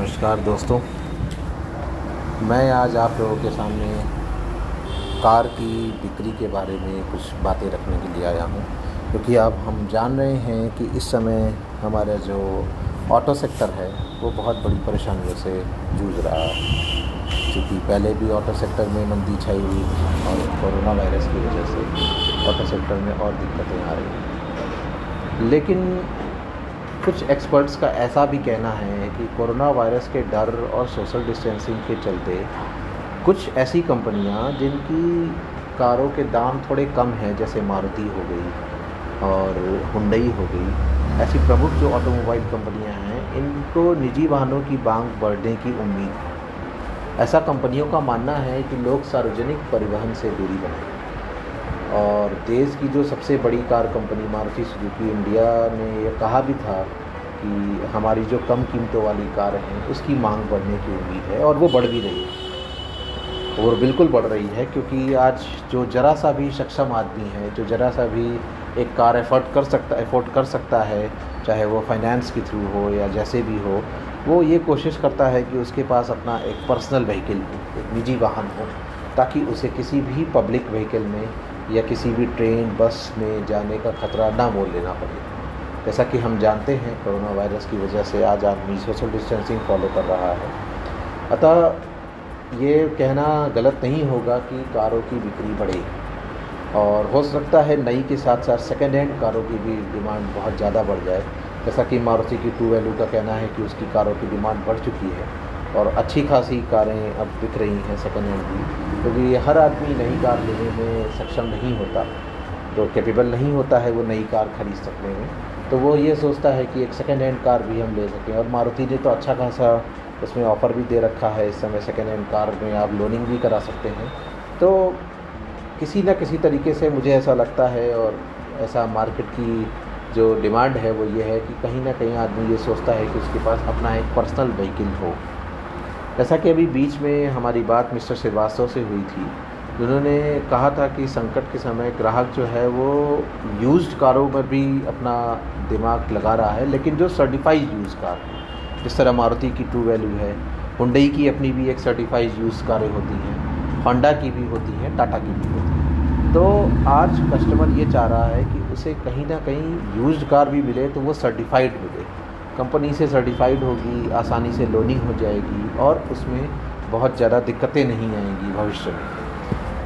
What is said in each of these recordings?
नमस्कार दोस्तों। मैं आज आप लोगों के सामने कार की बिक्री के बारे में कुछ बातें रखने के लिए आया हूँ। क्योंकि अब हम जान रहे हैं कि इस समय हमारा जो ऑटो सेक्टर है, वो बहुत बड़ी परेशानियों से जूझ रहा है। क्योंकि पहले भी ऑटो सेक्टर में मंदी छाई हुई और कोरोना वायरस की वजह से ऑटो सेक्टर में और दिक्कतें आ रही लेकिन कुछ एक्सपर्ट्स का ऐसा भी कहना है कि कोरोना वायरस के डर और सोशल डिस्टेंसिंग के चलते कुछ ऐसी कंपनियाँ जिनकी कारों के दाम थोड़े कम हैं, जैसे मारुति हो गई और हुंडई हो गई, ऐसी प्रमुख जो ऑटोमोबाइल कंपनियाँ हैं, इनको निजी वाहनों की मांग बढ़ने की उम्मीद है। ऐसा कंपनियों का मानना है कि लोग सार्वजनिक परिवहन से दूरी बनाएँ। और देश की जो सबसे बड़ी car company Maruti Suzuki India ने यह कहा भी था कि हमारी जो कम कीमतों वाली कार हैं, उसकी मांग बढ़ने की उम्मीद है और वो बढ़ भी रही है। और बिल्कुल बढ़ रही है क्योंकि आज जो ज़रा सा भी सक्षम आदमी है, जो ज़रा सा भी एक कार एफर्ट कर सकता, एफोर्ड कर सकता है, चाहे वो फाइनेंस के थ्रू हो या जैसे भी हो, वो ये कोशिश करता है कि उसके पास अपना एक पर्सनल व्हीकल हो, एक निजी वाहन हो। ताकि उसे किसी भी पब्लिक व्हीकल में या किसी भी ट्रेन बस में जाने का खतरा ना मोल लेना पड़े। जैसा कि हम जानते हैं, कोरोना वायरस की वजह से आज आदमी सोशल डिस्टेंसिंग फॉलो कर रहा है। अतः ये कहना गलत नहीं होगा कि कारों की बिक्री बढ़े और हो सकता है नई के साथ साथ सेकेंड हैंड कारों की भी डिमांड बहुत ज़्यादा बढ़ जाए। जैसा कि मारुति की टू वैल्यू का कहना है कि उसकी कारों की डिमांड बढ़ चुकी है। और अच्छी खासी कारें अब बिक रही हैं सेकेंड हैंड की। क्योंकि हर आदमी नई कार लेने में सक्षम नहीं होता। जो कैपेबल नहीं होता है, वो नई कार खरीद सकने में तो वो ये सोचता है कि एक सेकेंड हैंड कार भी हम ले सकें। और मारुति ने तो अच्छा खासा उसमें ऑफ़र भी दे रखा है। इस समय सेकेंड हैंड कार में आप लोनिंग भी करा सकते हैं। तो किसी न किसी तरीके से मुझे ऐसा लगता है और ऐसा मार्केट की जो डिमांड है, वो ये है कि कहीं ना कहीं आदमी ये सोचता है कि उसके पास अपना एक पर्सनल व्हीकल हो। जैसा कि अभी बीच में हमारी बात मिस्टर श्रीवास्तव से हुई थी। उन्होंने कहा था कि संकट के समय ग्राहक जो है वो यूज्ड कारों पर भी अपना दिमाग लगा रहा है, लेकिन जो सर्टिफाइड यूज़ कार जिस तरह मारुति की टू वैल्यू है हुंडई की अपनी भी एक सर्टिफाइड यूज़ कारें होती हैं होंडा की भी होती हैं टाटा की भी होती हैं। तो आज कस्टमर ये चाह रहा है कि उसे कहीं ना कहीं यूज्ड कार भी मिले तो वो सर्टिफाइड मिले। कंपनी से सर्टिफाइड होगी, आसानी से लोनिंग हो जाएगी और उसमें बहुत ज़्यादा दिक्कतें नहीं आएँगी भविष्य में।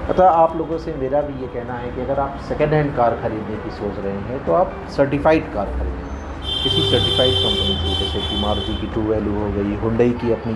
अतः आप लोगों से मेरा भी ये कहना है कि अगर आप सेकेंड हैंड कार खरीदने की सोच रहे हैं तो आप सर्टिफाइड कार खरीदें। किसी सर्टिफाइड कंपनी की, जैसे कि मारुति की टू वैल्यू हो गई हुंडई की अपनी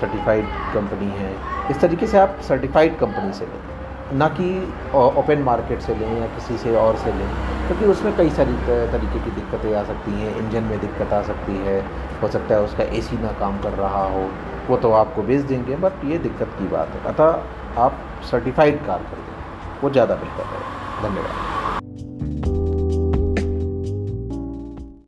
सर्टिफाइड कंपनी है, इस तरीके से आप सर्टिफाइड कंपनी से लें। ना कि ओपन मार्केट से लें या किसी से और से लें, क्योंकि उसमें कई सारी तरीके की दिक्कतें आ सकती हैं। इंजन में दिक्कत आ सकती है, हो सकता है उसका एसी ना काम कर रहा हो, वो तो आपको बेच देंगे, बट ये दिक्कत की बात है। अतः आप सर्टिफाइड कार खरीदें, वो ज़्यादा बेहतर है। धन्यवाद।